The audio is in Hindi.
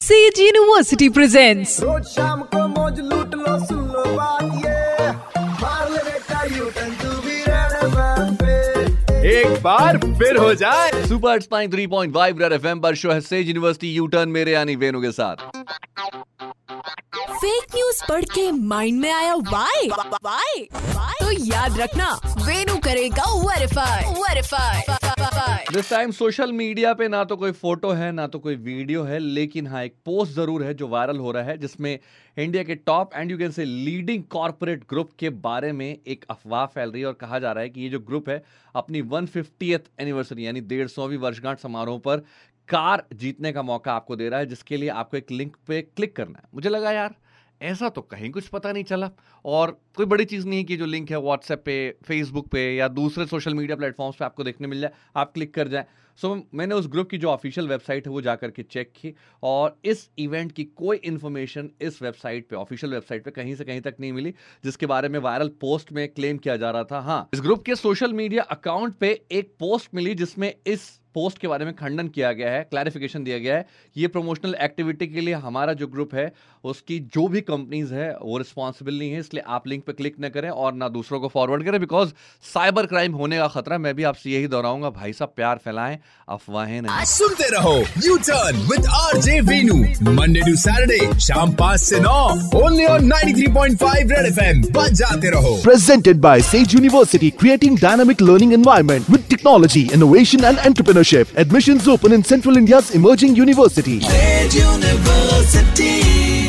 सेज यूनिवर्सिटी प्रेजेंट्स रोज शाम को मौज लूट लो सुन लो बात ये। मार ले बेटा U turn to be Red एक बार फिर हो जाए। Super spine three point five Red F पर शो है सेज यूनिवर्सिटी यू टर्न मेरे यानी वेनु के साथ। फेक न्यूज़ पढ़ के माइंड में आया वाई वाई तो याद रखना वेनु करेगा verify verify this time social media पे ना तो कोई फ़ोटो है, ना तो कोई वीडियो है, लेकिन हाँ एक पोस्ट ज़रूर है जो वायरल हो रहा है, जिसमें इंडिया के top and you can say leading corporate group के बारे में एक अफवाह फैल रही है और कहा जा रहा है कि ये जो ग्रुप है, अपनी वन एनिवर्सरी यानी डेढ़ सौवीं वर्षगांठ समारोह पर कार जीतने का मौका आपको दे रहा है, जिसके लिए आपको एक लिंक पे क्लिक करना है। मुझे लगा यार ऐसा तो कहीं कुछ पता नहीं चला। और कोई बड़ी चीज़ नहीं है कि जो लिंक है व्हाट्सएप पे फेसबुक पे या दूसरे सोशल मीडिया प्लेटफॉर्म्स पे आपको देखने मिल जाए। आप क्लिक कर जाए। सो so, मैंने उस ग्रुप की जो ऑफिशियल वेबसाइट है वो जाकर के चेक की और इस इवेंट की कोई इन्फॉर्मेशन इस वेबसाइट पे ऑफिशियल वेबसाइट पे कहीं से कहीं तक नहीं मिली जिसके बारे में वायरल पोस्ट में क्लेम किया जा रहा था। हाँ इस ग्रुप के सोशल मीडिया अकाउंट पे एक पोस्ट मिली जिसमें इस पोस्ट के बारे में खंडन किया गया है क्लैरिफिकेशन दिया गया है। ये प्रमोशनल एक्टिविटी के लिए हमारा जो ग्रुप है उसकी जो भी कंपनीज़ है वो रिस्पॉन्सिबल नहीं है इसलिए आप लिंक पे क्लिक न करें और ना दूसरों को फॉरवर्ड करें बिकॉज़ साइबर क्राइम होने का खतरा मैं भी आपसे यही दोहराऊँगा भाई साहब प्यार फैलाएँ अफवाहें नहीं। सुनते रहो U turn with R J Venu Monday to Saturday शाम पाँच से नौ ओनली ऑन 93.5 रेड एफएम बजाते रहो। Presented by Sage University, creating dynamic learning environment with technology, innovation, and Scholarship. Admissions open in Central India's emerging university. University.